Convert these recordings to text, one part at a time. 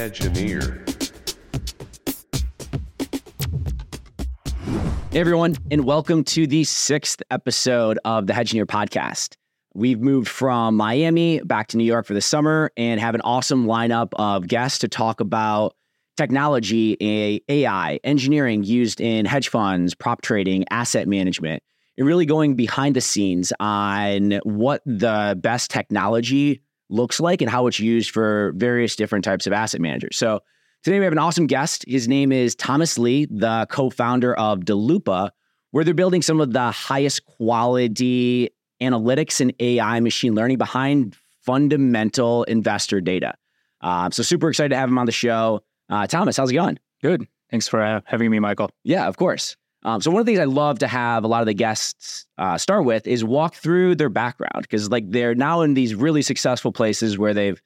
Hedgineer. Hey, everyone, and welcome to the sixth episode of the Hedgineer podcast. We've moved from Miami back to New York for the summer and have an awesome lineup of guests to talk about technology, AI, engineering used in hedge funds, prop trading, asset management, and really going behind the scenes on what the best technology looks like and how it's used for various different types of asset managers. So today we have an awesome guest. His name is Thomas Li, the co-founder of Daloopa, where they're building some of the highest quality analytics and AI machine learning behind fundamental investor data. Uh, so super excited to have him on the show. Uh, Thomas, how's it going? Good. Thanks for uh, having me, Michael. Yeah, of course. Um, so one of the things I love to have a lot of the guests uh, start with is walk through their background because like they're now in these really successful places where they've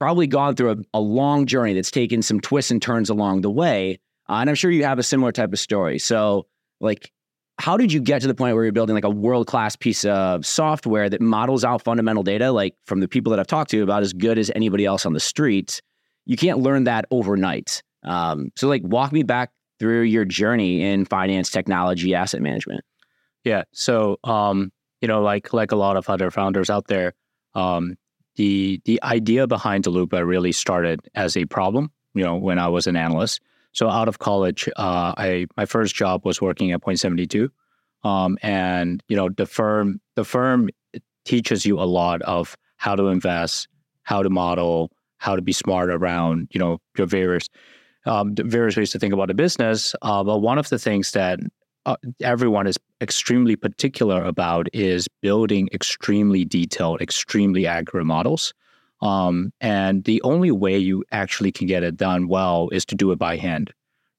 probably gone through a, a long journey that's taken some twists and turns along the way. Uh, and I'm sure you have a similar type of story. So like, how did you get to the point where you're building like a world class piece of software that models out fundamental data, like from the people that I've talked to about as good as anybody else on the street? You can't learn that overnight. Um, so like, walk me back through your journey in finance, technology, asset management? Yeah. So, um, you know, like like a lot of other founders out there, um, the the idea behind Daloopa really started as a problem. You know, when I was an analyst. So out of college, uh, I my first job was working at Point72, um, and you know the firm the firm teaches you a lot of how to invest, how to model, how to be smart around you know your various um, various ways to think about a business. Uh, but one of the things that uh, everyone is extremely particular about is building extremely detailed, extremely accurate models. Um, and the only way you actually can get it done well is to do it by hand,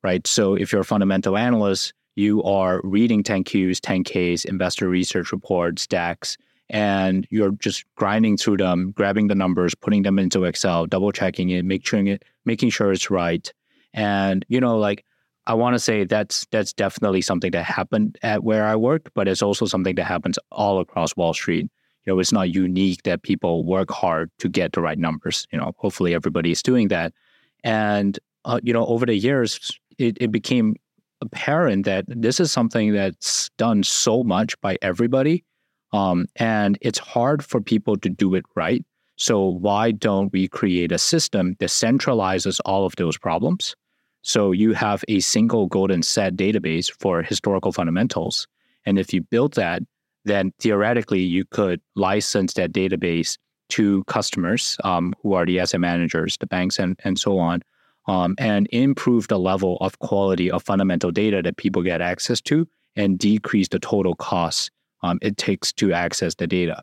right? So if you're a fundamental analyst, you are reading 10Qs, 10Ks, investor research reports, decks, and you're just grinding through them, grabbing the numbers, putting them into Excel, double checking it, it, making sure it's right, and you know, like I want to say that's that's definitely something that happened at where I work, but it's also something that happens all across Wall Street. You know, it's not unique that people work hard to get the right numbers. You know, hopefully everybody is doing that. And uh, you know, over the years, it, it became apparent that this is something that's done so much by everybody, um, and it's hard for people to do it right. So why don't we create a system that centralizes all of those problems? So you have a single golden set database for historical fundamentals. And if you build that, then theoretically you could license that database to customers um, who are the asset managers, the banks, and, and so on, um, and improve the level of quality of fundamental data that people get access to and decrease the total costs um, it takes to access the data.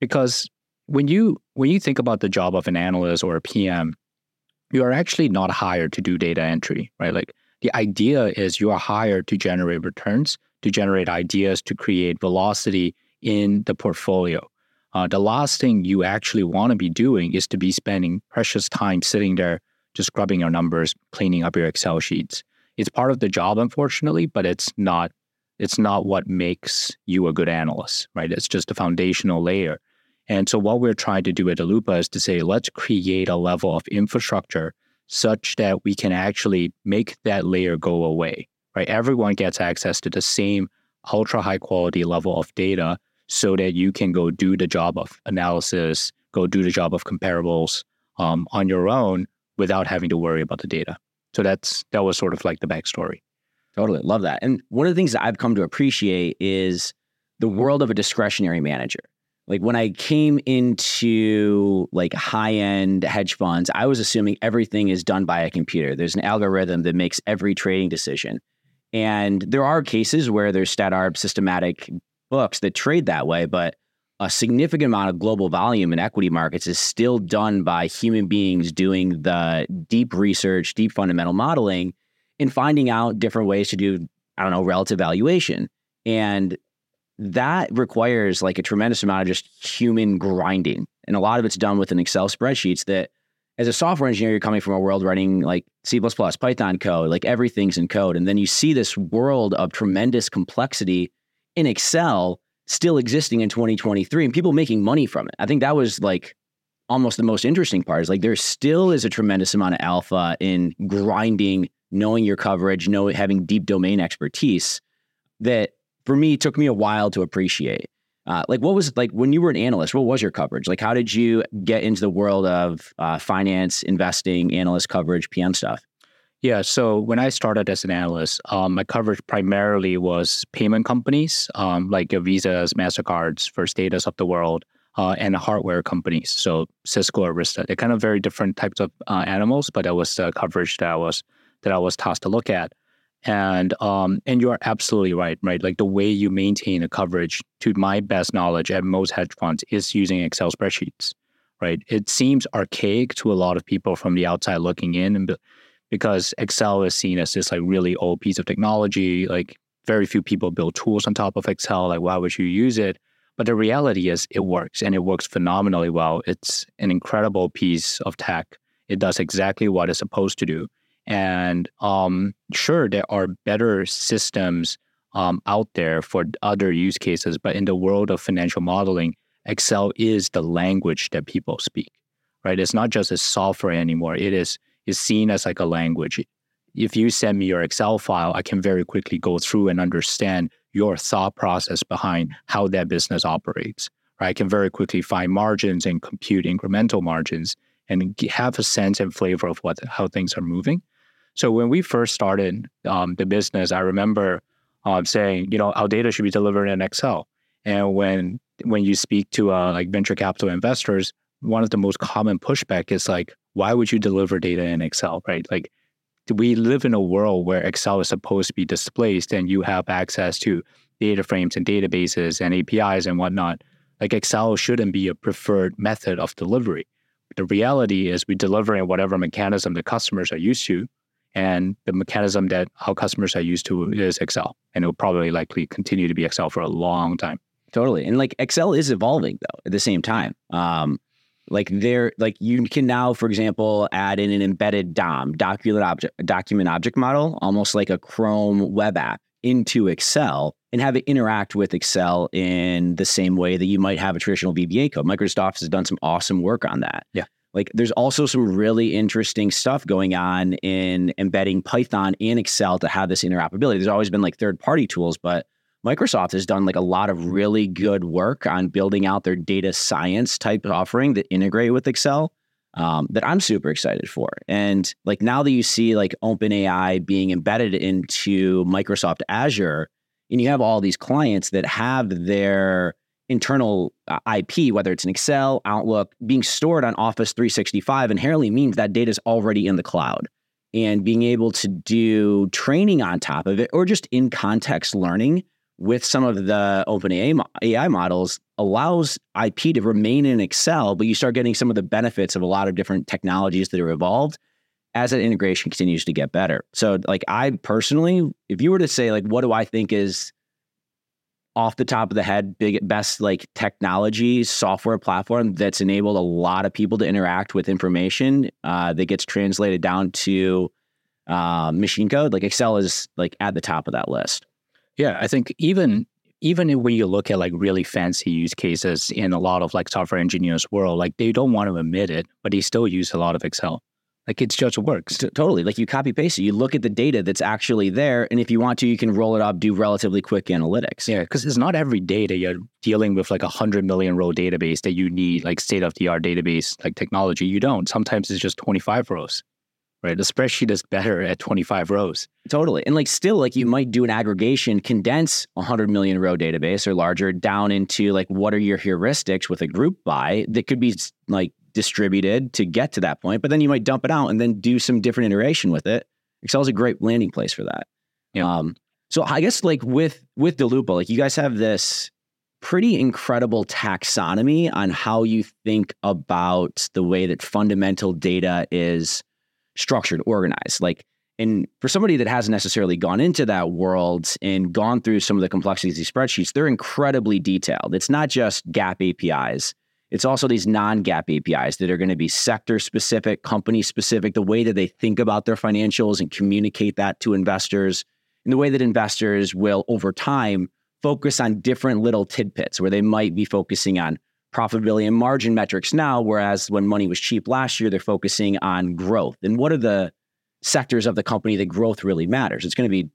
Because when you when you think about the job of an analyst or a PM, you are actually not hired to do data entry, right? Like the idea is you are hired to generate returns, to generate ideas, to create velocity in the portfolio. Uh, the last thing you actually want to be doing is to be spending precious time sitting there just scrubbing your numbers, cleaning up your Excel sheets. It's part of the job, unfortunately, but it's not. It's not what makes you a good analyst, right? It's just a foundational layer. And so what we're trying to do at Daloopa is to say, let's create a level of infrastructure such that we can actually make that layer go away, right? Everyone gets access to the same ultra high quality level of data so that you can go do the job of analysis, go do the job of comparables um, on your own without having to worry about the data. So that's that was sort of like the backstory. Totally love that. And one of the things that I've come to appreciate is the world of a discretionary manager like when I came into like high end hedge funds, I was assuming everything is done by a computer. There's an algorithm that makes every trading decision. And there are cases where there's stat arb systematic books that trade that way, but a significant amount of global volume in equity markets is still done by human beings doing the deep research, deep fundamental modeling, and finding out different ways to do, I don't know, relative valuation. And that requires like a tremendous amount of just human grinding. And a lot of it's done with an Excel spreadsheets that as a software engineer, you're coming from a world writing like C, Python code, like everything's in code. And then you see this world of tremendous complexity in Excel still existing in 2023 and people making money from it. I think that was like almost the most interesting part is like there still is a tremendous amount of alpha in grinding, knowing your coverage, know having deep domain expertise that for me took me a while to appreciate. Uh, like what was like when you were an analyst? What was your coverage? Like how did you get into the world of uh, finance investing analyst coverage pm stuff? Yeah so when i started as an analyst um, my coverage primarily was payment companies um, like your visas mastercards first datas of the world uh, and hardware companies so cisco arista they're kind of very different types of uh, animals but that was the coverage that i was that i was tasked to look at and um, and you are absolutely right, right? Like the way you maintain a coverage, to my best knowledge, at most hedge funds is using Excel spreadsheets, right? It seems archaic to a lot of people from the outside looking in, and because Excel is seen as this like really old piece of technology, like very few people build tools on top of Excel. Like, why would you use it? But the reality is, it works, and it works phenomenally well. It's an incredible piece of tech. It does exactly what it's supposed to do. And um, sure, there are better systems um, out there for other use cases, but in the world of financial modeling, Excel is the language that people speak, right? It's not just a software anymore. It is is seen as like a language. If you send me your Excel file, I can very quickly go through and understand your thought process behind how that business operates. Right? I can very quickly find margins and compute incremental margins and have a sense and flavor of what how things are moving. So when we first started um, the business, I remember um, saying, you know, our data should be delivered in Excel. And when when you speak to uh, like venture capital investors, one of the most common pushback is like, why would you deliver data in Excel, right? Like, we live in a world where Excel is supposed to be displaced, and you have access to data frames and databases and APIs and whatnot. Like Excel shouldn't be a preferred method of delivery. The reality is we deliver in whatever mechanism the customers are used to, and the mechanism that our customers are used to is Excel. And it will probably likely continue to be Excel for a long time. Totally. And like Excel is evolving though at the same time. Um, like there, like you can now, for example, add in an embedded DOM, document object, document object model, almost like a Chrome web app into Excel and have it interact with Excel in the same way that you might have a traditional VBA code. Microsoft has done some awesome work on that. Yeah. Like there's also some really interesting stuff going on in embedding Python in Excel to have this interoperability. There's always been like third party tools, but Microsoft has done like a lot of really good work on building out their data science type offering that integrate with Excel um, that I'm super excited for. And like now that you see like OpenAI being embedded into Microsoft Azure, and you have all these clients that have their internal uh, IP, whether it's an Excel, Outlook, being stored on Office 365 inherently means that data is already in the cloud. And being able to do training on top of it or just in context learning with some of the OpenAI AI models allows IP to remain in Excel, but you start getting some of the benefits of a lot of different technologies that are evolved as that integration continues to get better. So, like, I personally, if you were to say, like, what do I think is off the top of the head, big best like technology software platform that's enabled a lot of people to interact with information uh, that gets translated down to uh, machine code. Like Excel is like at the top of that list. Yeah, I think even even when you look at like really fancy use cases in a lot of like software engineers world, like they don't want to admit it, but they still use a lot of Excel. Like it just works. T- totally. Like you copy paste it. You look at the data that's actually there. And if you want to, you can roll it up, do relatively quick analytics. Yeah. Cause it's not every day that you're dealing with like a hundred million row database that you need like state of the art database like technology. You don't. Sometimes it's just 25 rows. Right. The spreadsheet is better at 25 rows. Totally. And like still like you might do an aggregation, condense a hundred million row database or larger down into like what are your heuristics with a group by that could be like distributed to get to that point, but then you might dump it out and then do some different iteration with it. Excel is a great landing place for that. Yeah. Um, so I guess like with with Daloopa, like you guys have this pretty incredible taxonomy on how you think about the way that fundamental data is structured, organized. Like, and for somebody that hasn't necessarily gone into that world and gone through some of the complexities of these spreadsheets, they're incredibly detailed. It's not just GAAP APIs. It's also these non GAAP APIs that are going to be sector specific, company specific, the way that they think about their financials and communicate that to investors, and the way that investors will, over time, focus on different little tidbits where they might be focusing on profitability and margin metrics now, whereas when money was cheap last year, they're focusing on growth. And what are the sectors of the company that growth really matters? It's going to be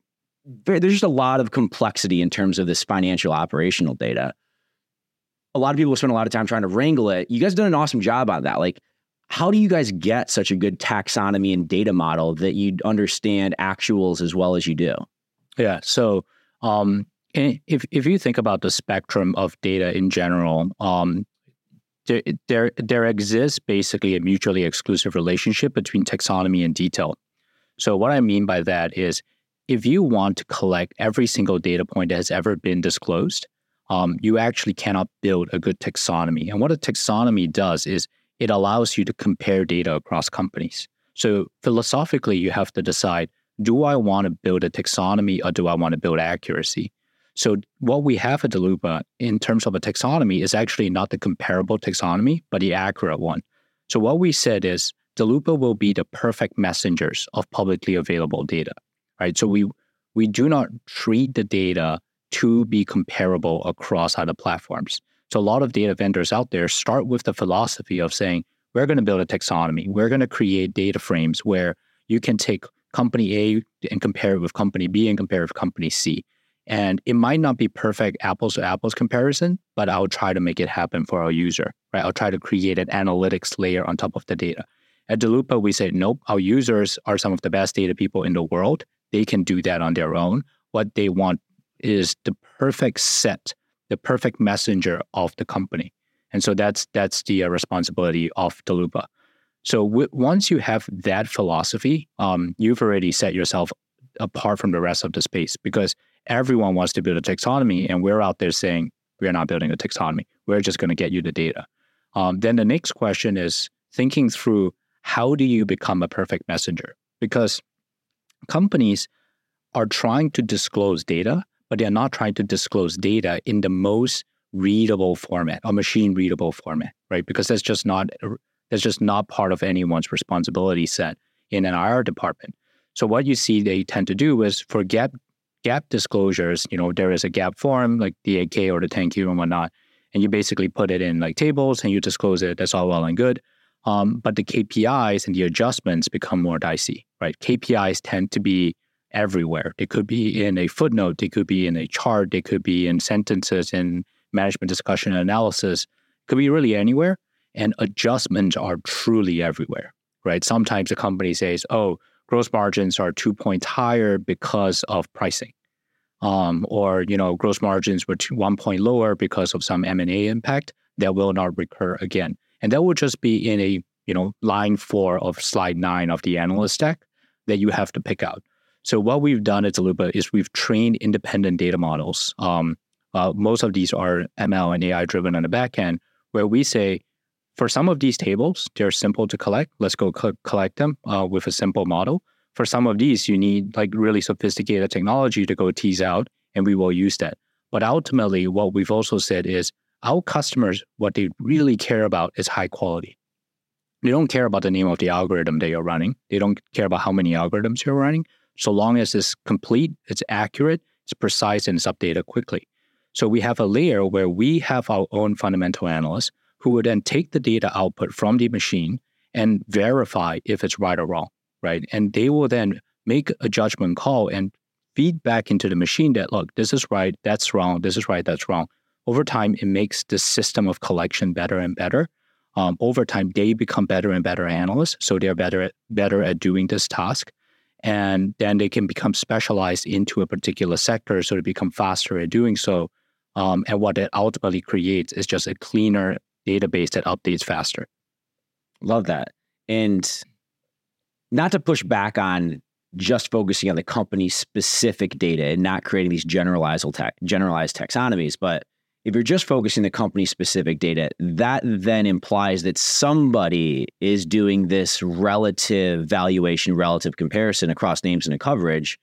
there's just a lot of complexity in terms of this financial operational data. A lot of people spend a lot of time trying to wrangle it. You guys done an awesome job on that. Like, how do you guys get such a good taxonomy and data model that you understand actuals as well as you do? Yeah. So, um, if if you think about the spectrum of data in general, um, there, there there exists basically a mutually exclusive relationship between taxonomy and detail. So, what I mean by that is, if you want to collect every single data point that has ever been disclosed, um, you actually cannot build a good taxonomy. And what a taxonomy does is it allows you to compare data across companies. So philosophically, you have to decide do I want to build a taxonomy or do I want to build accuracy? So what we have at Daloopa in terms of a taxonomy is actually not the comparable taxonomy, but the accurate one. So what we said is Daloopa will be the perfect messengers of publicly available data, right? So we we do not treat the data to be comparable across other platforms. So a lot of data vendors out there start with the philosophy of saying, we're going to build a taxonomy. We're going to create data frames where you can take company A and compare it with company B and compare it with company C. And it might not be perfect apples to apples comparison, but I'll try to make it happen for our user, right? I'll try to create an analytics layer on top of the data. At Daloopa, we say, nope, our users are some of the best data people in the world. They can do that on their own. What they want is the perfect set, the perfect messenger of the company. And so that's that's the uh, responsibility of Daloopa. So w- once you have that philosophy, um, you've already set yourself apart from the rest of the space because everyone wants to build a taxonomy, and we're out there saying we're not building a taxonomy. We're just going to get you the data. Um, then the next question is thinking through how do you become a perfect messenger? Because companies are trying to disclose data, but they're not trying to disclose data in the most readable format or machine readable format, right? Because that's just not that's just not part of anyone's responsibility set in an IR department. So what you see they tend to do is for gap GAAP disclosures, you know, there is a GAAP form like the 8K or the 10Q and whatnot, and you basically put it in like tables and you disclose it. That's all well and good. Um, but the KPIs and the adjustments become more dicey, right? KPIs tend to be everywhere. They could be in a footnote, they could be in a chart, they could be in sentences in management discussion and analysis, could be really anywhere. And adjustments are truly everywhere, right? Sometimes a company says, oh, gross margins are two points higher because of pricing. Um, or you know, gross margins were two, one point lower because of some M and A impact that will not recur again, and that will just be in a you know line four of slide nine of the analyst deck that you have to pick out. So what we've done at Daloopa is we've trained independent data models. Um, uh, most of these are ML and AI driven on the back end, where we say for some of these tables, they're simple to collect. Let's go co- collect them uh, with a simple model. For some of these, you need like really sophisticated technology to go tease out, and we will use that. But ultimately, what we've also said is our customers, what they really care about is high quality. They don't care about the name of the algorithm that you're running. They don't care about how many algorithms you're running. So long as it's complete, it's accurate, it's precise, and it's updated quickly. So we have a layer where we have our own fundamental analysts who would then take the data output from the machine and verify if it's right or wrong, right? And they will then make a judgment call and feed back into the machine that, look, this is right, that's wrong, this is right, that's wrong. Over time, it makes the system of collection better and better. Um, over time, they become better and better analysts, so they're better at, better at doing this task. And then they can become specialized into a particular sector, so they become faster at doing so. Um, and what it ultimately creates is just a cleaner database that updates faster. Love that. And not to push back on just focusing on the company specific data and not creating these generalized, generalized taxonomies, but if you're just focusing the company specific data, that then implies that somebody is doing this relative valuation, relative comparison across names and a coverage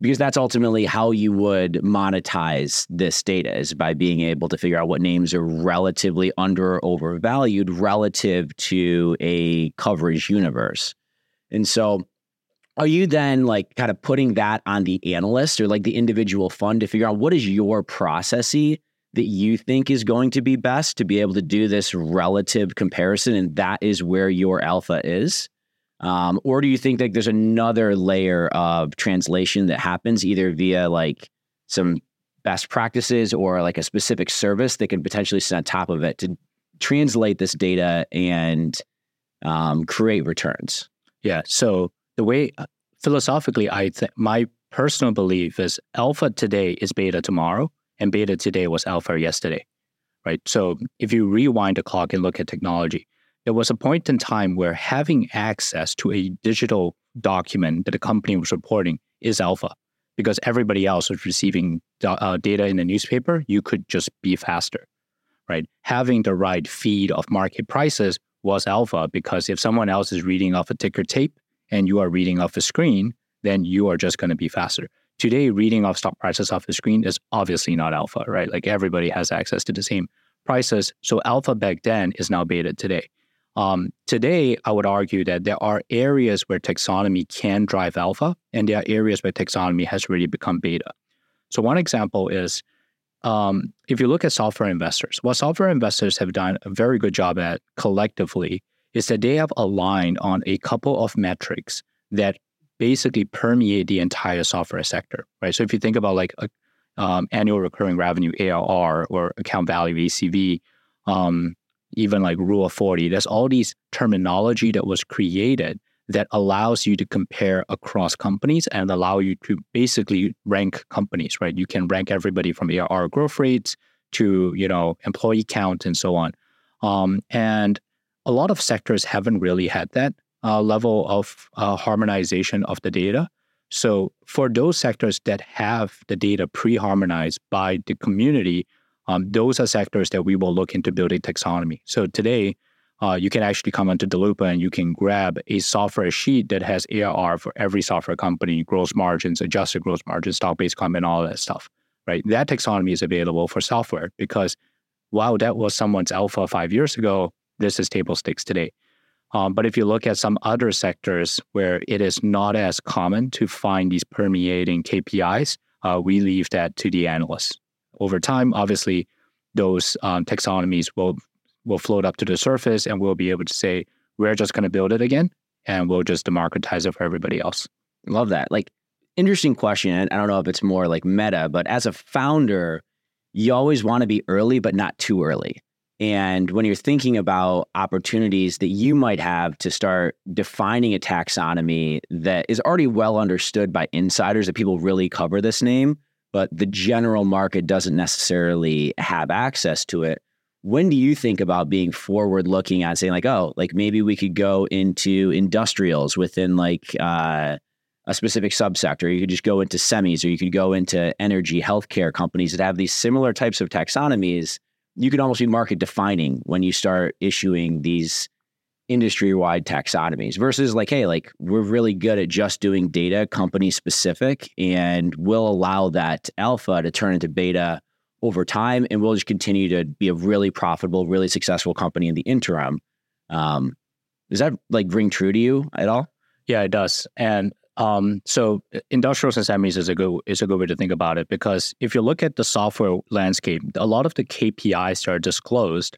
because that's ultimately how you would monetize this data is by being able to figure out what names are relatively under or overvalued relative to a coverage universe. And so are you then like kind of putting that on the analyst or like the individual fund to figure out what is your processy that you think is going to be best to be able to do this relative comparison, and that is where your alpha is? Um, or do you think that there's another layer of translation that happens either via like some best practices or like a specific service that can potentially sit on top of it to translate this data and um, create returns? Yeah. So the way uh, philosophically, I think my personal belief is alpha today is beta tomorrow, and beta today was alpha yesterday, right? So if you rewind the clock and look at technology, there was a point in time where having access to a digital document that a company was reporting is alpha because everybody else was receiving uh, data in the newspaper. You could just be faster, right? Having the right feed of market prices was alpha because if someone else is reading off a ticker tape and you are reading off a screen, then you are just going to be faster. Today, reading off stock prices off the screen is obviously not alpha, right? Like everybody has access to the same prices. So alpha back then is now beta today. Um, today, I would argue that there are areas where taxonomy can drive alpha, and there are areas where taxonomy has really become beta. So, one example is um, if you look at software investors, what software investors have done a very good job at collectively is that they have aligned on a couple of metrics that basically permeate the entire software sector, right? So, if you think about like a, um, annual recurring revenue ARR or account value ACV, um, even like rule of 40 there's all these terminology that was created that allows you to compare across companies and allow you to basically rank companies right? You can rank everybody from arr growth rates to you know employee count and so on. Um, and a lot of sectors haven't really had that uh, level of uh, harmonization of the data so for those sectors that have the data pre-harmonized by the community um, those are sectors that we will look into building taxonomy. So today, uh, you can actually come onto Daloopa and you can grab a software sheet that has ARR for every software company, gross margins, adjusted gross margins, stock-based comp, and all that stuff. Right? That taxonomy is available for software because while that was someone's alpha five years ago, this is table stakes today. Um, but if you look at some other sectors where it is not as common to find these permeating KPIs, uh, we leave that to the analysts over time, obviously, those um, taxonomies will will float up to the surface, and we'll be able to say we're just going to build it again, and we'll just democratize it for everybody else. Love that. Like, interesting question. I don't know if it's more like meta, but as a founder, you always want to be early, but not too early. And when you're thinking about opportunities that you might have to start defining a taxonomy that is already well understood by insiders, that people really cover this name, but the general market doesn't necessarily have access to it. When do you think about being forward looking at saying like, oh, like maybe we could go into industrials within like uh, a specific subsector? You could just go into semis, or you could go into energy, healthcare companies that have these similar types of taxonomies. You could almost be market defining when you start issuing these industry wide taxonomies versus like, hey, like we're really good at just doing data company specific and we'll allow that alpha to turn into beta over time and we'll just continue to be a really profitable, really successful company in the interim. Um, does that like ring true to you at all? Yeah, it does. And um, so industrials and semis is a good is a good way to think about it because if you look at the software landscape, a lot of the KPIs that are disclosed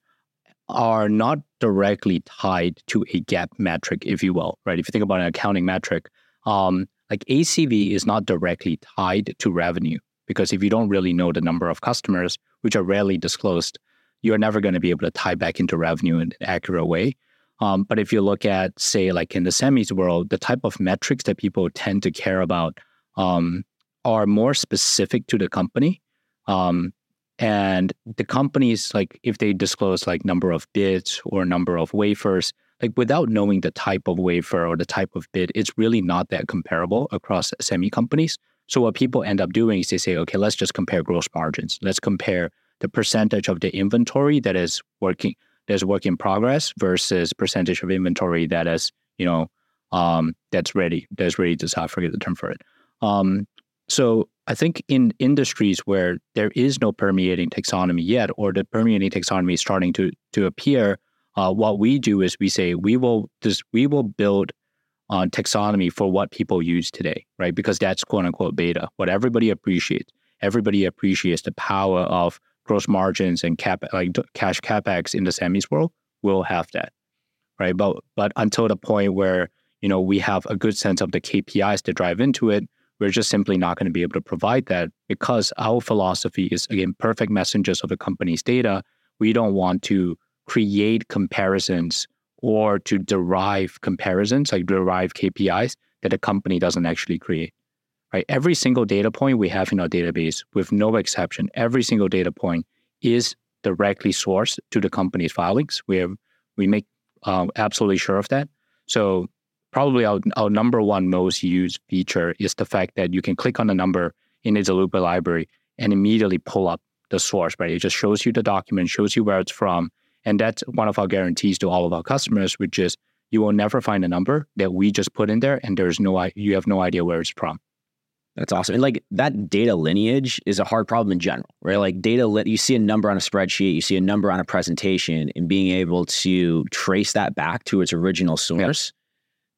are not directly tied to a GAAP metric, if you will, right? If you think about an accounting metric, um, like ACV is not directly tied to revenue because if you don't really know the number of customers, which are rarely disclosed, you're never going to be able to tie back into revenue in an accurate way. Um, but if you look at, say, like in the semis world, the type of metrics that people tend to care about um, are more specific to the company. Um, and the companies, like if they disclose like number of bits or number of wafers, like without knowing the type of wafer or the type of bit, it's really not that comparable across semi companies. So what people end up doing is they say, okay, let's just compare gross margins. Let's compare the percentage of the inventory that is working that's work in progress versus percentage of inventory that is, you know, um, that's ready, that's ready to sell. I forget the term for it. Um, so I think in industries where there is no permeating taxonomy yet, or the permeating taxonomy is starting to to appear, uh, what we do is we say we will just we will build on uh, taxonomy for what people use today, right? Because that's quote unquote beta. What everybody appreciates. Everybody appreciates the power of gross margins and cap like cash capex in the semis world will have that, right? But but until the point where you know we have a good sense of the KPIs to drive into it, we're just simply not going to be able to provide that because our philosophy is again perfect messengers of the company's data. We don't want to create comparisons or to derive comparisons, like derive KPIs that the company doesn't actually create. Right? Every single data point we have in our database, with no exception, every single data point is directly sourced to the company's filings. We have, we make um, absolutely sure of that. So probably our, our number one most used feature is the fact that you can click on the number in the Daloopa library and immediately pull up the source, right? It just shows you the document, shows you where it's from. And that's one of our guarantees to all of our customers, which is you will never find a number that we just put in there and there's no you have no idea where it's from. That's awesome. And like that data lineage is a hard problem in general, right? Like data, li- you see a number on a spreadsheet, you see a number on a presentation, and being able to trace that back to its original source,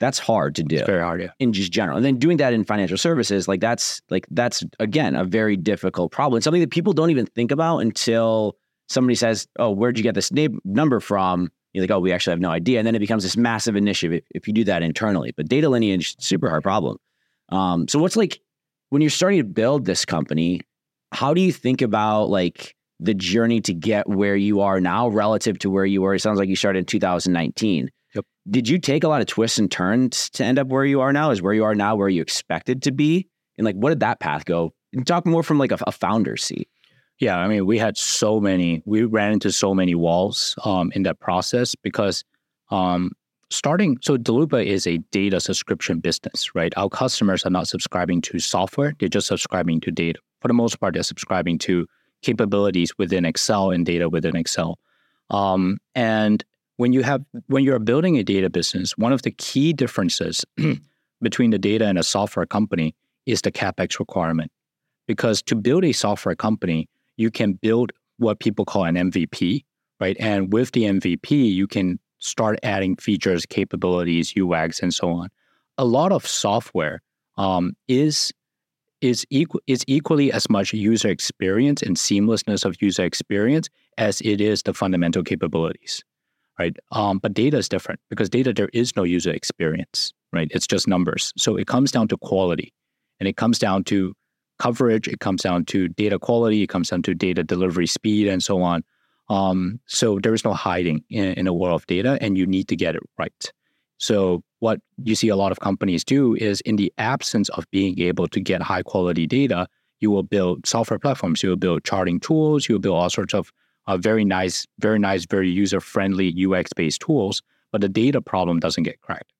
that's hard to do. It's very hard, yeah. In just general. And then doing that in financial services, like that's like that's again a very difficult problem. It's something that people don't even think about until somebody says, "Oh, where'd you get this name number from?" You're like, "Oh, we actually have no idea." And then it becomes this massive initiative if, if you do that internally. But data lineage, super hard problem. Um, so what's like when you're starting to build this company, how do you think about like the journey to get where you are now relative to where you were? It sounds like you started in 2019. Yep. Did you take a lot of twists and turns to end up where you are now? Is where you are now where you expected to be? And like, what did that path go? And talk more from like a, a founder seat. Yeah, I mean, we had so many, we ran into so many walls um, in that process because um, starting, so Daloopa is a data subscription business, right? Our customers are not subscribing to software, they're just subscribing to data. For the most part, they're subscribing to capabilities within Excel and data within Excel. Um, and when you have when you're building a data business, one of the key differences between the data and a software company is the capex requirement. Because to build a software company, you can build what people call an MVP, right? And with the MVP, you can start adding features, capabilities, UX, and so on. A lot of software um, is is equal is equally as much user experience and seamlessness of user experience as it is the fundamental capabilities, right? Um, but data is different because data there is no user experience, right? It's just numbers. So it comes down to quality, and it comes down to coverage. It comes down to data quality. It comes down to data delivery speed, and so on. Um, so there is no hiding in, in a world of data, and you need to get it right. So what you see a lot of companies do is, in the absence of being able to get high quality data, you will build software platforms. You will build charting tools. You will build all sorts of uh, very nice, very nice, very user friendly UX based tools. But the data problem doesn't get cracked.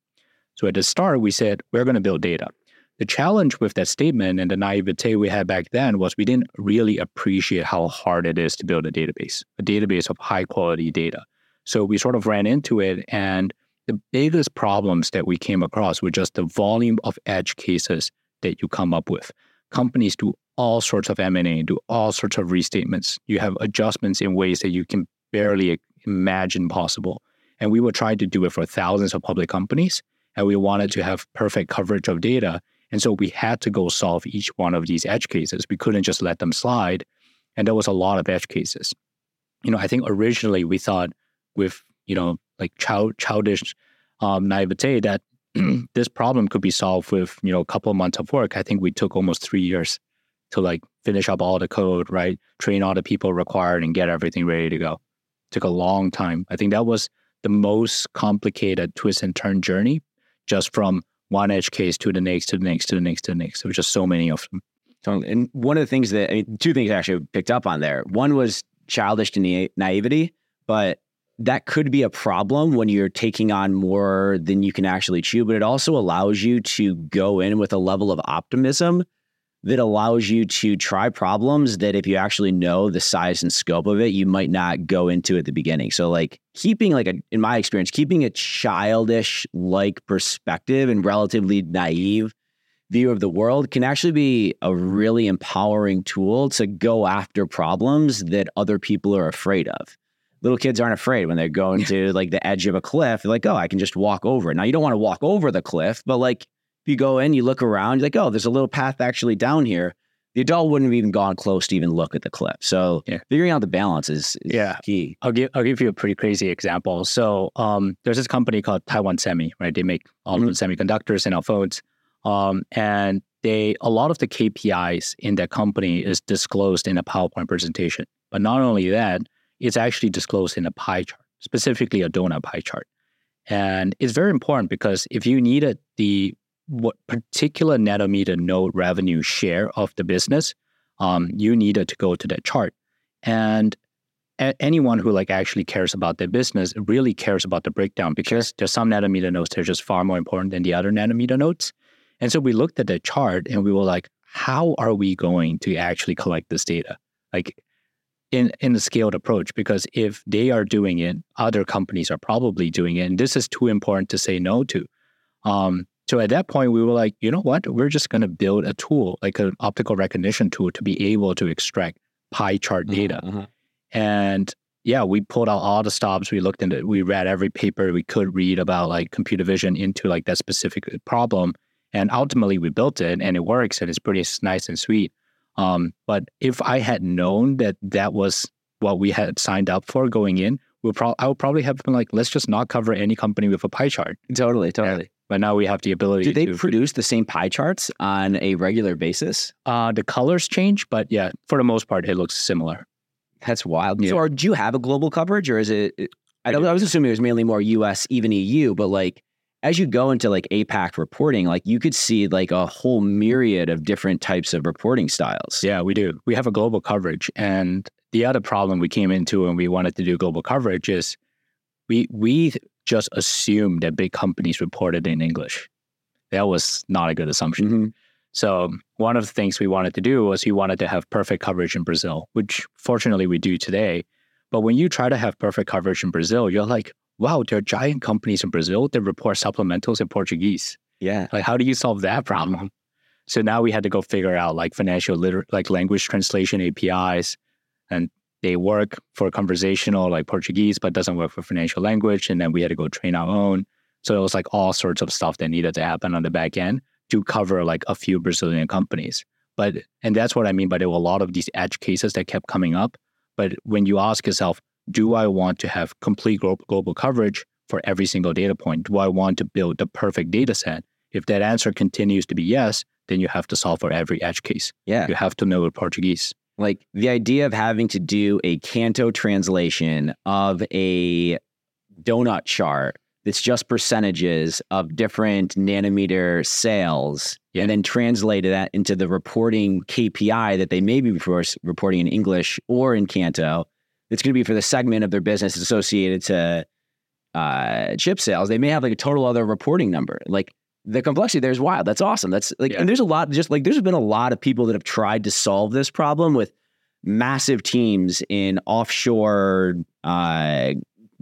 So at the start, we said we're going to build data. The challenge with that statement and the naivete we had back then was we didn't really appreciate how hard it is to build a database, a database of high quality data. So we sort of ran into it and the biggest problems that we came across were just the volume of edge cases that you come up with. Companies do all sorts of M&A, do all sorts of restatements. You have adjustments in ways that you can barely imagine possible. And we were trying to do it for thousands of public companies, and we wanted to have perfect coverage of data. And so we had to go solve each one of these edge cases. We couldn't just let them slide. And there was a lot of edge cases. You know, I think originally we thought with, you know, like child, childish um, naivete that this problem could be solved with, you know, a couple of months of work. I think we took almost three years to like finish up all the code, right? Train all the people required and get everything ready to go. Took a long time. I think that was the most complicated twist and turn journey just from one edge case to the next, to the next, to the next, to the next. There just so many of them. And one of the things that I mean, two things I actually picked up on there. One was childish na- naivety, but that could be a problem when you're taking on more than you can actually chew. But it also allows you to go in with a level of optimism that allows you to try problems that if you actually know the size and scope of it, you might not go into at the beginning. So like keeping like a in my experience, keeping a childish like perspective and relatively naive view of the world can actually be a really empowering tool to go after problems that other people are afraid of. Little kids aren't afraid when they're going to like the edge of a cliff. They're like, oh, I can just walk over it. Now you don't want to walk over the cliff, but like you go in, you look around, you're like, oh, there's a little path actually down here. the adult wouldn't have even gone close to even look at the clip. So Yeah. figuring out the balance is, is Yeah. key. I'll give I'll give you a pretty crazy example. So um, there's this company called Taiwan Semi, right? They make all Mhm. the semiconductors and our phones, um, and they a lot of the KPIs in that company is disclosed in a PowerPoint presentation. But not only that, it's actually disclosed in a pie chart, specifically a donut pie chart, and it's very important because if you needed the what particular nanometer node revenue share of the business, um, you needed to go to that chart. And a- anyone who like actually cares about their business really cares about the breakdown because there's some nanometer nodes that are just far more important than the other nanometer nodes. And so we looked at the chart and we were like, how are we going to actually collect this data? Like in in a scaled approach, because if they are doing it, other companies are probably doing it. And this is too important to say no to. Um, so at that point, we were like, you know what? We're just going to build a tool, like an optical recognition tool, to be able to extract pie chart data. Uh-huh. And yeah, we pulled out all the stops. We looked into, we read every paper we could read about like computer vision into like that specific problem. And ultimately, we built it, and it works, and it's pretty nice and sweet. Um, but if I had known that that was what we had signed up for going in, we'll pro- I would probably have been like, let's just not cover any company with a pie chart. Totally, totally. But now we have the ability Do they to. produce the same pie charts on a regular basis? uh, the colors change, but yeah, for the most part, it looks similar. That's wild. Yeah. So, are, do you have a global coverage, or is it? I, I. I was assuming it was mainly more U.S., even EU. But like, as you go into like APAC reporting, like you could see like a whole myriad of different types of reporting styles. Yeah, we do. We have a global coverage. And the other problem we came into when we wanted to do global coverage is we we just assumed that big companies reported in English. That was not a good assumption. Mhm. So one of the things we wanted to do was we wanted to have perfect coverage in Brazil, which fortunately we do today. But when you try to have perfect coverage in Brazil, you're like, wow, there are giant companies in Brazil that report supplementals in Portuguese. Yeah. Like, how do you solve that problem? So now we had to go figure out like financial liter- like language translation APIs, and they work for conversational like Portuguese, but doesn't work for financial language. And then we had to go train our own. So it was like all sorts of stuff that needed to happen on the back end to cover like a few Brazilian companies. But and that's what I mean by there were a lot of these edge cases that kept coming up. But when you ask yourself, do I want to have complete global coverage for every single data point? Do I want to build the perfect data set? If that answer continues to be yes, then you have to solve for every edge case. Yeah. You have to know Portuguese. Like the idea of having to do a Canto translation of a donut chart that's just percentages of different nanometer sales Yeah. and then translate that into the reporting KPI that they may be reporting in English or in Canto. It's going to be for the segment of their business associated to uh, chip sales. They may have like a total other reporting number. Like the complexity there is wild. That's awesome. That's like, Yeah. and there's a lot, just like there's been a lot of people that have tried to solve this problem with massive teams in offshore uh,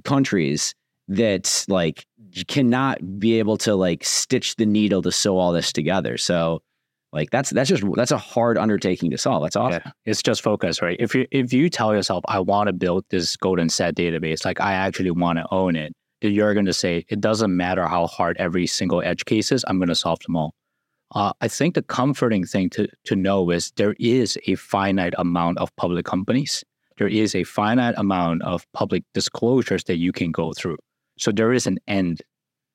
countries that like cannot be able to like stitch the needle to sew all this together. So like that's that's just that's a hard undertaking to solve. That's awesome. Yeah, it's just focus, right? If you if you tell yourself, I want to build this golden set database, like I actually want to own it, you're going to say it doesn't matter how hard every single edge case is, I'm going to solve them all. Uh, I think the comforting thing to to know is there is a finite amount of public companies. There is a finite amount of public disclosures that you can go through. So there is an end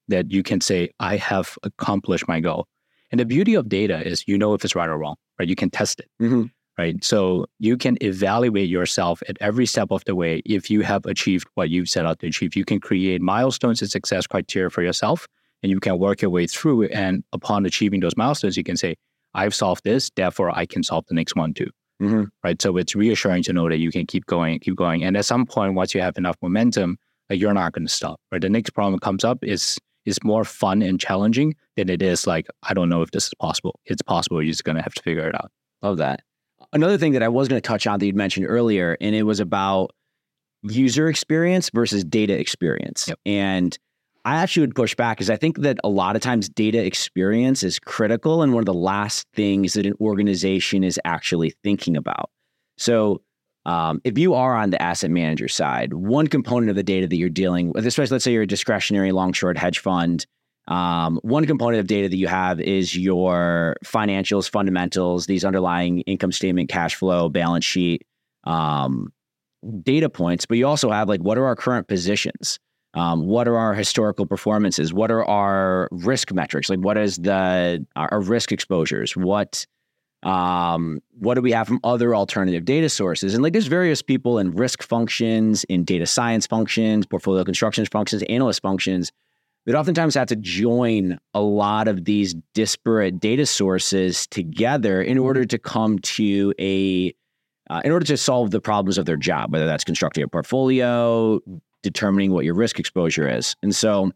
that you can say, I have accomplished my goal. And the beauty of data is you know if it's right or wrong, right? You can test it Mhm. Right? So you can evaluate yourself at every step of the way if you have achieved what you've set out to achieve. You can create milestones and success criteria for yourself, and you can work your way through. And upon achieving those milestones, you can say, I've solved this, therefore I can solve the next one too. Mhm. Right. So it's reassuring to know that you can keep going, keep going. And at some point, once you have enough momentum, like you're not going to stop. Right. The next problem comes up is is more fun and challenging than it is like, I don't know if this is possible. It's possible. You're just going to have to figure it out. Love that. Another thing that I was going to touch on that you'd mentioned earlier, and it was about user experience versus data experience. Yep. And I actually would push back because I think that a lot of times data experience is critical and one of the last things that an organization is actually thinking about. So, um, if you are on the asset manager side, one component of the data that you're dealing with, especially let's say you're a discretionary long short hedge fund, Um, one component of data that you have is your financials, fundamentals, these underlying income statement, cash flow, balance sheet, um, data points. But you also have like, what are our current positions? Um, what are our historical performances? What are our risk metrics? Like, what is the our risk exposures? What um, what do we have from other alternative data sources? And like, there's various people in risk functions, in data science functions, portfolio construction functions, analyst functions that oftentimes have to join a lot of these disparate data sources together in order to come to a uh, in order to solve the problems of their job, whether that's constructing a portfolio, determining what your risk exposure is. And so,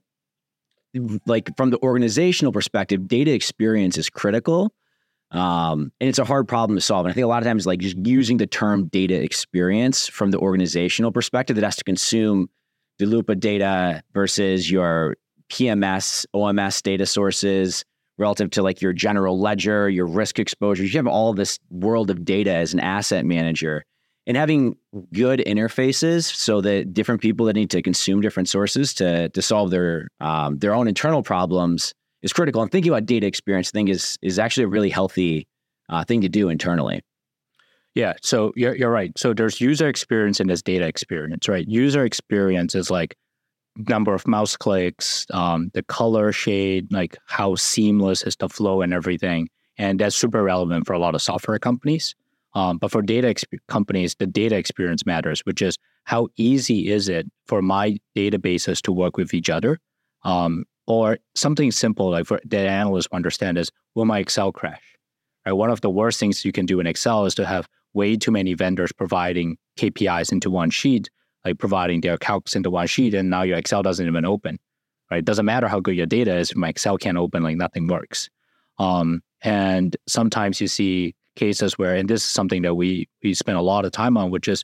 like from the organizational perspective, data experience is critical. Um, and it's a hard problem to solve. And I think a lot of times, like just using the term data experience from the organizational perspective that has to consume Daloopa data versus your PMS, OMS data sources relative to like your general ledger, your risk exposures. You have all this world of data as an asset manager and having good interfaces so that different people that need to consume different sources to to solve their um, their own internal problems is critical. And thinking about data experience, I think is is actually a really healthy uh, thing to do internally. Yeah, so you're you're right. So there's user experience and there's data experience, right? User experience is like number of mouse clicks, um, the color shade, like how seamless is the flow and everything, and that's super relevant for a lot of software companies. Um, but for data exp- companies, the data experience matters, which is how easy is it for my databases to work with each other? Um, or something simple like for data analysts understand is will my Excel crash? Right. One of the worst things you can do in Excel is to have way too many vendors providing KPIs into one sheet, like providing their calcs into one sheet, and now your Excel doesn't even open. Right. It doesn't matter how good your data is, if my Excel can't open, like nothing works. Um, and sometimes you see cases where, and this is something that we we spend a lot of time on, which is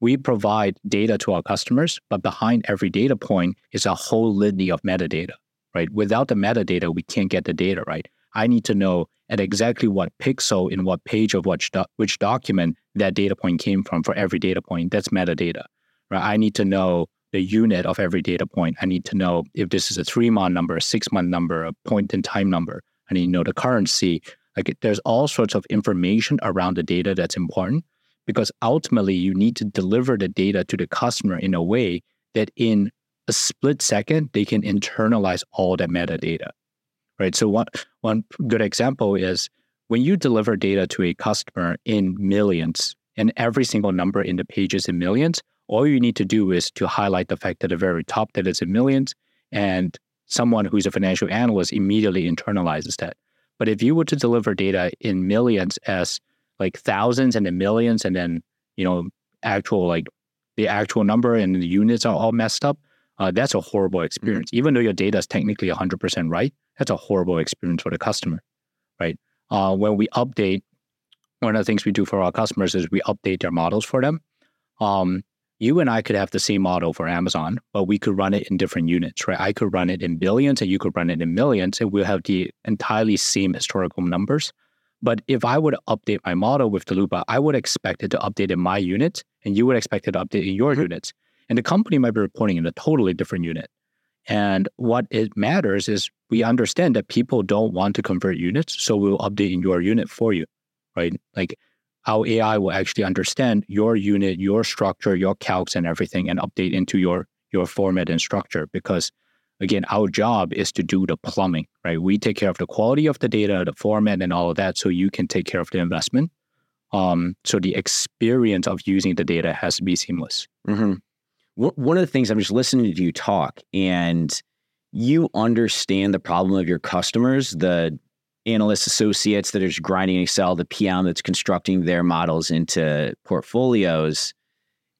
we provide data to our customers, but behind every data point is a whole litany of metadata, right? Without the metadata, we can't get the data right. I need to know at exactly what pixel in what page of which, do- which document that data point came from for every data point. That's metadata, right? I need to know the unit of every data point. I need to know if this is a three month number, a six month number, a point in time number. I need to know the currency. Like there's all sorts of information around the data that's important because ultimately you need to deliver the data to the customer in a way that in a split second they can internalize all that metadata. Right. So one one good example is when you deliver data to a customer in millions and every single number in the page is in millions, all you need to do is to highlight the fact at the very top that it's in millions and someone who's a financial analyst immediately internalizes that. But if you were to deliver data in millions as like thousands and then millions, and then you know actual like the actual number and the units are all messed up, uh, that's a horrible mm-hmm. experience. Mm-hmm. Even though your data is technically 100% right, that's a horrible experience for the customer, right? Uh, when we update, one of the things we do for our customers is we update their models for them. Um, you and I could have the same model for Amazon, but we could run it in different units, right? I could run it in billions and you could run it in millions, and we'll have the entirely same historical numbers. But if I would update my model with Daloopa, I would expect it to update in my unit, and you would expect it to update in your mm-hmm. units. And the company might be reporting in a totally different unit. And what it matters is we understand that people don't want to convert units, so we'll update in your unit for you, right? Like how AI will actually understand your unit, your structure, your calcs, and everything, and update into your your format and structure. Because again, our job is to do the plumbing, right? We take care of the quality of the data, the format, and all of that, so you can take care of the investment. Um, so the experience of using the data has to be seamless. Mm-hmm. One of the things I'm just listening to you talk, and you understand the problem of your customers, the analyst associates that are just grinding Excel, the PM that's constructing their models into portfolios,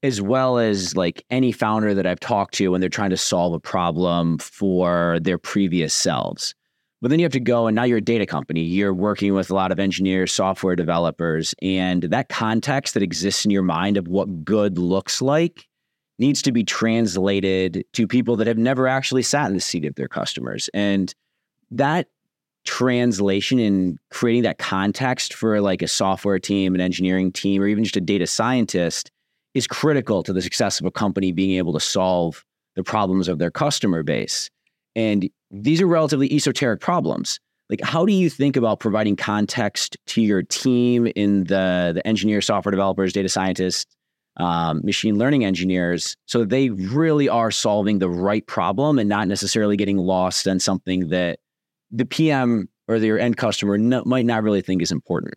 as well as like any founder that I've talked to when they're trying to solve a problem for their previous selves. But then you have to go, and now you're a data company. You're working with a lot of engineers, software developers, and that context that exists in your mind of what good looks like needs to be translated to people that have never actually sat in the seat of their customers. And that translation and creating that context for like a software team, an engineering team, or even just a data scientist is critical to the success of a company being able to solve the problems of their customer base. And these are relatively esoteric problems. Like, how do you think about providing context to your team in the, the engineer, software developers, data scientists, um, machine learning engineers, so that they really are solving the right problem and not necessarily getting lost on something that the PM or their end customer no, might not really think is important?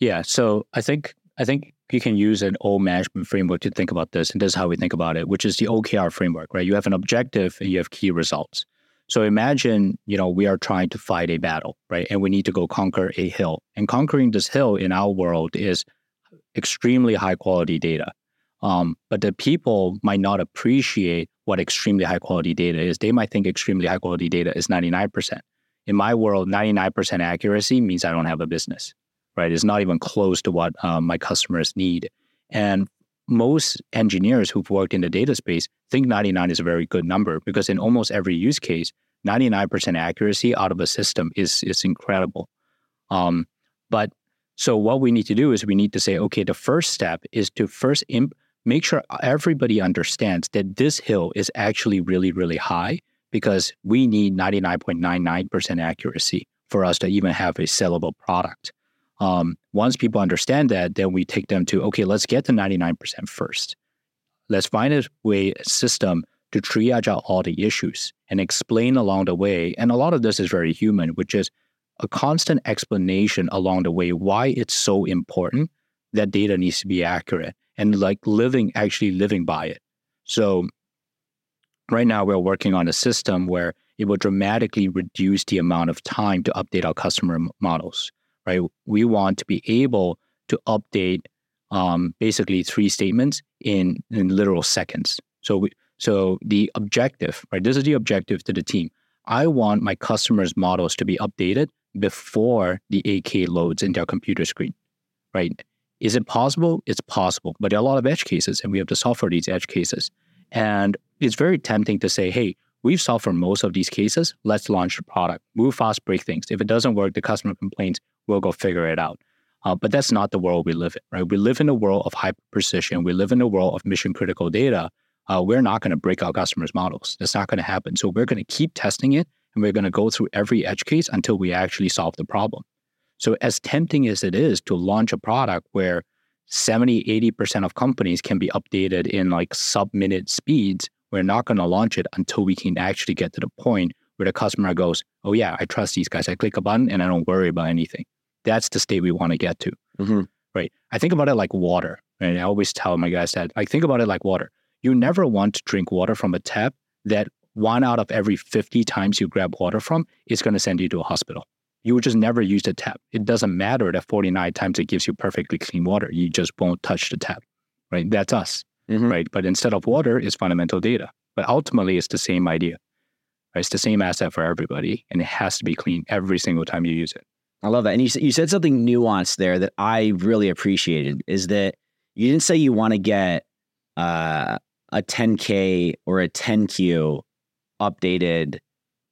Yeah. So I think I think you can use an old management framework to think about this, and this is how we think about it, which is the OKR framework, right? You have an objective and you have key results. So imagine, you know, we are trying to fight a battle, right? And we need to go conquer a hill. And conquering this hill in our world is extremely high quality data. Um, but the people might not appreciate what extremely high quality data is. They might think extremely high quality data is 99%. In my world, 99% accuracy means I don't have a business, right? It's not even close to what um, my customers need. And most engineers who've worked in the data space think 99 is a very good number because in almost every use case, 99% accuracy out of a system is, is incredible. Um, but so what we need to do is we need to say, okay, the first step is to first imp- make sure everybody understands that this hill is actually really, really high because we need 99.99% accuracy for us to even have a sellable product. Um, once people understand that, then we take them to, okay, let's get to 99% first. Let's find a way, a system to triage out all the issues and explain along the way. And a lot of this is very human, which is a constant explanation along the way why it's so important that data needs to be accurate and like living, actually living by it. So right now we're working on a system where it will dramatically reduce the amount of time to update our customer models right? We want to be able to update um, basically three statements in, in literal seconds. So, we, so the objective, right? This is the objective to the team. I want my customers' models to be updated before the 8K loads in their computer screen, right? Is it possible? It's possible, but there are a lot of edge cases, and we have to solve for these edge cases. And it's very tempting to say, hey, we've solved for most of these cases. Let's launch the product, move fast, break things. If it doesn't work, the customer complains we'll go figure it out. Uh, but that's not the world we live in, right? We live in a world of hyper precision. We live in a world of mission critical data. Uh, we're not going to break our customers' models. That's not going to happen. So we're going to keep testing it and we're going to go through every edge case until we actually solve the problem. So, as tempting as it is to launch a product where 70, 80% of companies can be updated in like sub minute speeds, we're not going to launch it until we can actually get to the point where the customer goes, Oh, yeah, I trust these guys. I click a button and I don't worry about anything. That's the state we want to get to. Mm-hmm. Right. I think about it like water. And I always tell my guys that, like, think about it like water. You never want to drink water from a tap that one out of every 50 times you grab water from is going to send you to a hospital. You would just never use the tap. It doesn't matter that 49 times it gives you perfectly clean water. You just won't touch the tap. Right. That's us. Mm-hmm. Right. But instead of water, it's fundamental data. But ultimately, it's the same idea. Right? It's the same asset for everybody, and it has to be clean every single time you use it. I love that. And you, you said something nuanced there that I really appreciated is that you didn't say you want to get uh, a 10K or a 10Q updated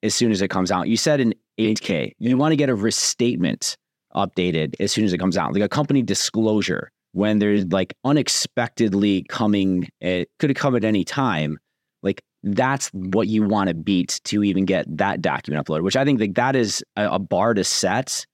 as soon as it comes out. You said an 8K. You want to get a restatement updated as soon as it comes out, like a company disclosure when there's like unexpectedly coming, it could have come at any time. Like that's what you want to beat to even get that document uploaded, which I think like that is a, a bar to set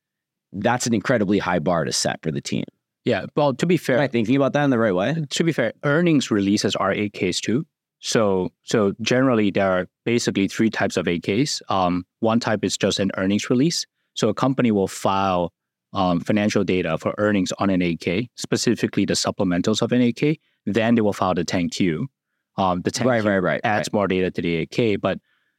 that's an incredibly high bar to set for the team. Yeah. Well, to be fair, Am I thinking about that in the right way? To be fair, earnings releases are 8Ks too. So, so generally there are basically three types of 8Ks. Um, one type is just an earnings release. So a company will file um, financial data for earnings on an 8K, specifically the supplementals of an 8K. Then they will file the 10Q. Um, the 10Q right, right, right, adds right. more data to the 8K, but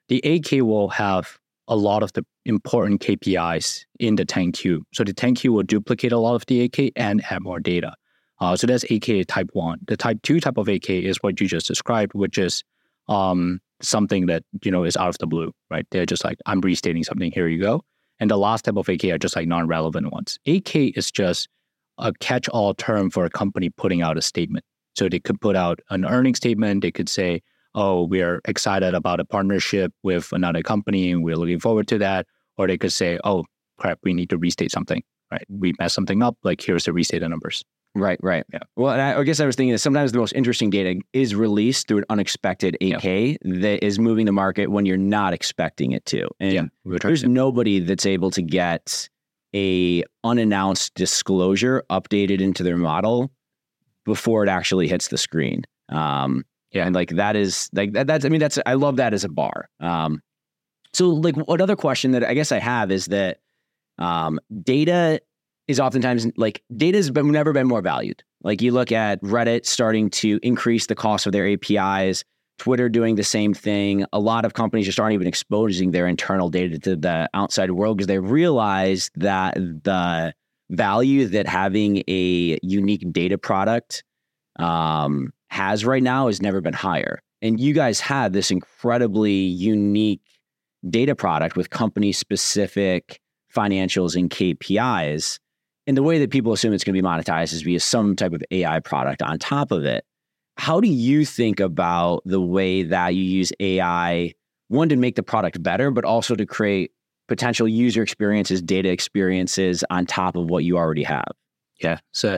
the 8K will have a lot of the important KPIs in the 10Q. So the 10Q will duplicate a lot of the 8K and add more data. Uh, so that's 8K type one. The type two type of 8K is what you just described, which is um, something that you know is out of the blue, right? They're just like, I'm restating something. Here you go. And the last type of 8K are just like non-relevant ones. 8K is just a catch-all term for a company putting out a statement. So they could put out an earnings statement. They could say, oh, we're excited about a partnership with another company and we're looking forward to that. Or they could say, oh, crap, we need to restate something, right? We messed something up. Like, here's the restated numbers. Right, right. Yeah. Well, and I, I guess I was thinking that sometimes the most interesting data is released through an unexpected 8K that is moving the market when you're not expecting it to. And yeah, we there's trying- nobody that's able to get a unannounced disclosure updated into their model before it actually hits the screen. Um, Yeah. and like that is like that, that's I mean that's I love that as a bar. Um, so like another question that I guess I have is that um, data is oftentimes like data's been never been more valued. Like you look at Reddit starting to increase the cost of their APIs, Twitter doing the same thing. A lot of companies just aren't even exposing their internal data to the outside world because they realize that the value that having a unique data product um, has right now has never been higher. And you guys had this incredibly unique data product with company specific financials and KPIs. And the way that people assume it's going to be monetized is via some type of AI product on top of it. How do you think about the way that you use AI, one, to make the product better, but also to create potential user experiences, data experiences on top of what you already have? Yeah. So,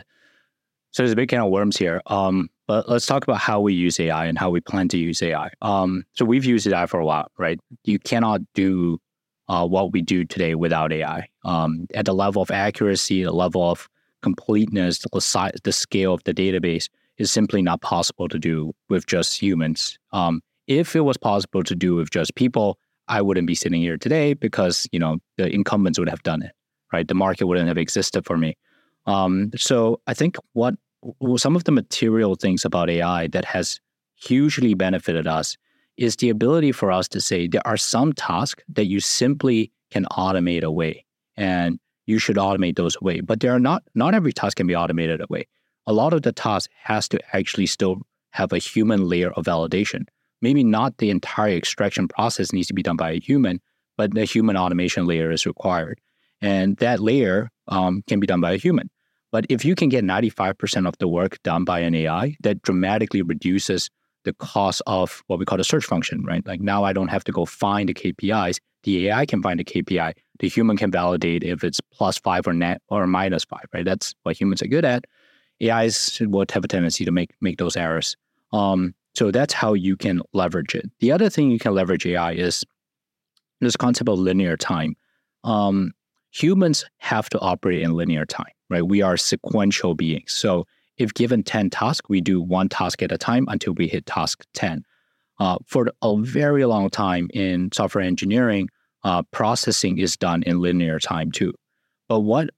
so there's a big can of worms here. Um, but let's talk about how we use AI and how we plan to use AI. Um, so we've used AI for a while, right? You cannot do uh, what we do today without AI. Um, at the level of accuracy, the level of completeness, the size, the scale of the database is simply not possible to do with just humans. Um, if it was possible to do with just people, I wouldn't be sitting here today because you know the incumbents would have done it, right? The market wouldn't have existed for me. Um, so I think what some of the material things about AI that has hugely benefited us is the ability for us to say there are some tasks that you simply can automate away, and you should automate those away. But there are not not every task can be automated away. A lot of the task has to actually still have a human layer of validation. Maybe not the entire extraction process needs to be done by a human, but the human automation layer is required, and that layer um, can be done by a human. But if you can get 95% of the work done by an AI, that dramatically reduces the cost of what we call the search function, right? Like now I don't have to go find the KPIs. The AI can find the KPI. The human can validate if it's plus five or net or minus five, right? That's what humans are good at. AIs would have a tendency to make make those errors. Um, so that's how you can leverage it. The other thing you can leverage AI is this concept of linear time. Um, humans have to operate in linear time, right? We are sequential beings. So if given 10 tasks, we do one task at a time until we hit task 10. Uh, for a very long time in software engineering, uh, processing is done in linear time too. But what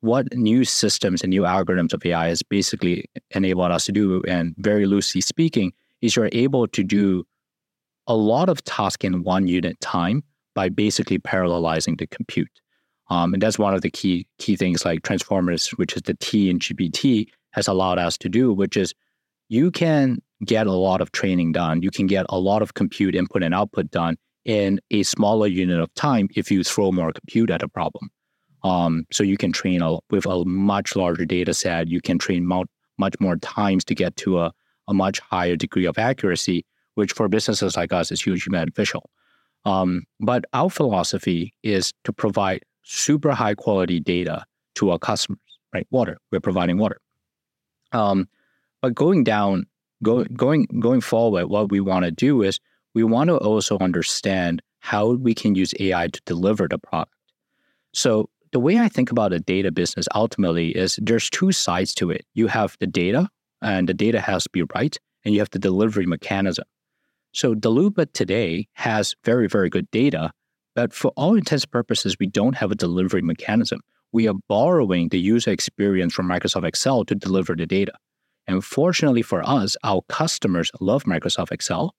what new systems and new algorithms of AI has basically enabled us to do, and very loosely speaking, is you're able to do a lot of tasks in one unit time by basically parallelizing the compute. Um, and that's one of the key key things like transformers, which is the T in GPT, has allowed us to do, which is you can get a lot of training done. You can get a lot of compute input and output done in a smaller unit of time if you throw more compute at a problem. Um, so you can train a, with a much larger data set. You can train much more times to get to a, a much higher degree of accuracy, which for businesses like us is hugely beneficial. Um, but our philosophy is to provide super high quality data to our customers, right? Water, we're providing water. Um, but going down, go, going going forward, what we want to do is we want to also understand how we can use AI to deliver the product. So the way I think about a data business ultimately is there's two sides to it. You have the data, and the data has to be right, and you have the delivery mechanism. So Daloopa today has very, very good data, but for all intents and purposes, we don't have a delivery mechanism. We are borrowing the user experience from Microsoft Excel to deliver the data. And fortunately for us, our customers love Microsoft Excel.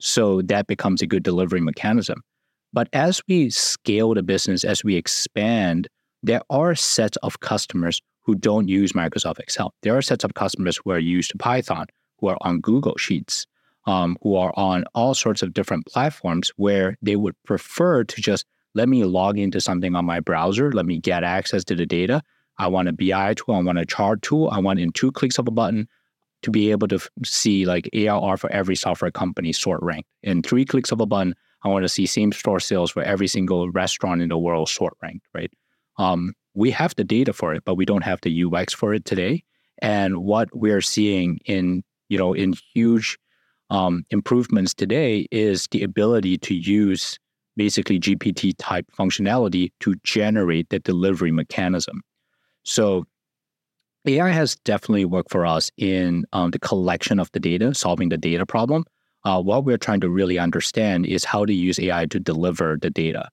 So that becomes a good delivery mechanism. But as we scale the business, as we expand, there are sets of customers who don't use Microsoft Excel. There are sets of customers who are used to Python, who are on Google Sheets, um, who are on all sorts of different platforms where they would prefer to just let me log into something on my browser, let me get access to the data. I want a BI tool, I want a chart tool, I want in two clicks of a button to be able to f- see like ARR for every software company sort ranked. In three clicks of a button, I want to see same store sales for every single restaurant in the world sort ranked, right? Um, we have the data for it, but we don't have the UX for it today. And what we're seeing in, you know, in huge um, improvements today is the ability to use basically GPT type functionality to generate the delivery mechanism. So AI has definitely worked for us in um, the collection of the data, solving the data problem. Uh, what we're trying to really understand is how to use AI to deliver the data.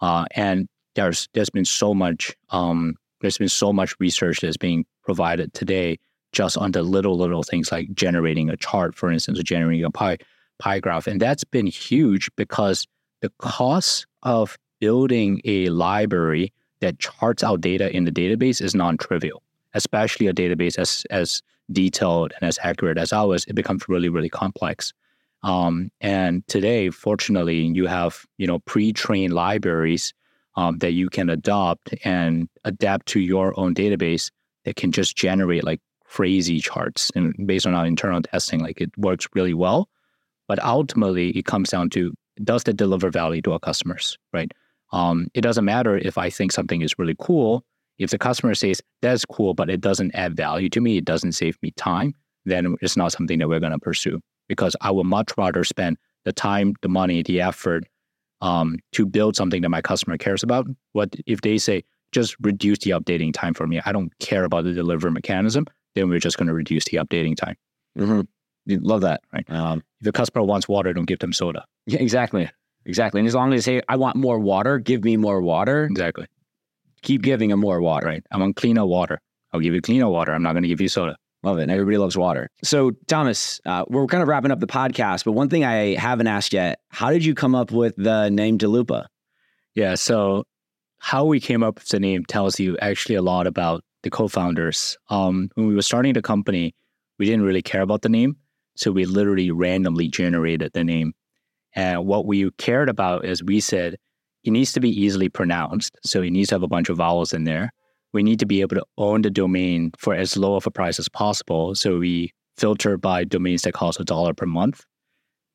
Uh, and there's there's been so much um, there's been so much research that's being provided today just on the little little things like generating a chart, for instance, or generating a pie pie graph, and that's been huge because the cost of building a library that charts out data in the database is non-trivial especially a database as as detailed and as accurate as ours, it becomes really really complex. Um, and today, fortunately, you have you know pre-trained libraries um, that you can adopt and adapt to your own database that can just generate like crazy charts. And based on our internal testing, like it works really well. But ultimately, it comes down to does that deliver value to our customers, right? Um, it doesn't matter if I think something is really cool if the customer says, that's cool, but it doesn't add value to me, it doesn't save me time, then it's not something that we're going to pursue because I would much rather spend the time, the money, the effort um, to build something that my customer cares about. What if they say, just reduce the updating time for me? I don't care about the delivery mechanism. Then we're just going to reduce the updating time. Mm-hmm. Love that. Right. Um, if the customer wants water, don't give them soda. Yeah, exactly. Exactly. And as long as they say, I want more water, give me more water. Exactly keep giving them more water. Right. I want cleaner water. I'll give you cleaner water. I'm not going to give you soda. Love it. And everybody loves water. So, Thomas, uh, we're kind of wrapping up the podcast, but one thing I haven't asked yet how did you come up with the name Daloopa? Yeah. So, how we came up with the name tells you actually a lot about the co founders. Um, when we were starting the company, we didn't really care about the name. So, we literally randomly generated the name. And what we cared about is we said, it needs to be easily pronounced. So it needs to have a bunch of vowels in there. We need to be able to own the domain for as low of a price as possible. So we filter by domains that cost a dollar per month.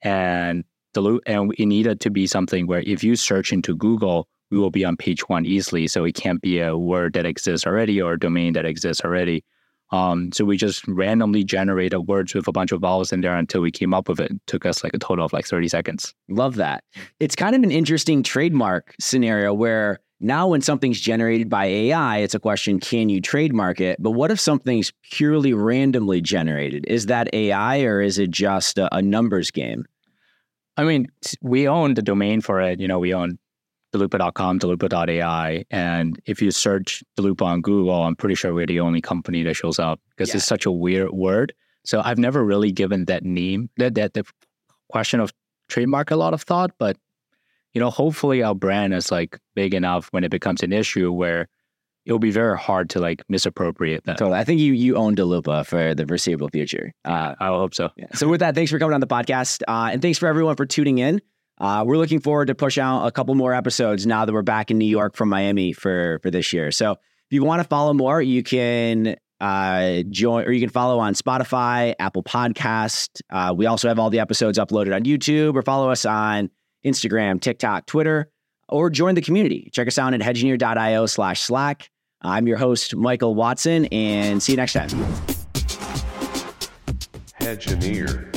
And the and it needed to be something where if you search into Google, we will be on page one easily. So it can't be a word that exists already or a domain that exists already. Um, so we just randomly generated words with a bunch of vowels in there until we came up with it. it. Took us like a total of like 30 seconds. Love that. It's kind of an interesting trademark scenario where now when something's generated by AI, it's a question, can you trademark it? But what if something's purely randomly generated? Is that AI or is it just a, a numbers game? I mean, we own the domain for it. You know, we own Daloopa.com, Daloopa.ai. And if you search Daloopa on Google, I'm pretty sure we're the only company that shows up because yeah. it's such a weird word. So I've never really given that name, that, that the question of trademark a lot of thought, but you know, hopefully our brand is like big enough when it becomes an issue where it'll be very hard to like misappropriate that. Totally. I think you you own Daloopa for the foreseeable future. Uh, I hope so. Yeah. So with that, thanks for coming on the podcast, uh, and thanks for everyone for tuning in. Uh, we're looking forward to push out a couple more episodes now that we're back in New York from Miami for for this year. So if you want to follow more, you can uh, join or you can follow on Spotify, Apple Podcast. Uh, we also have all the episodes uploaded on YouTube or follow us on Instagram, TikTok, Twitter, or join the community. Check us out at hedgineer.io slash Slack. I'm your host, Michael Watson, and see you next time. Hedgineer.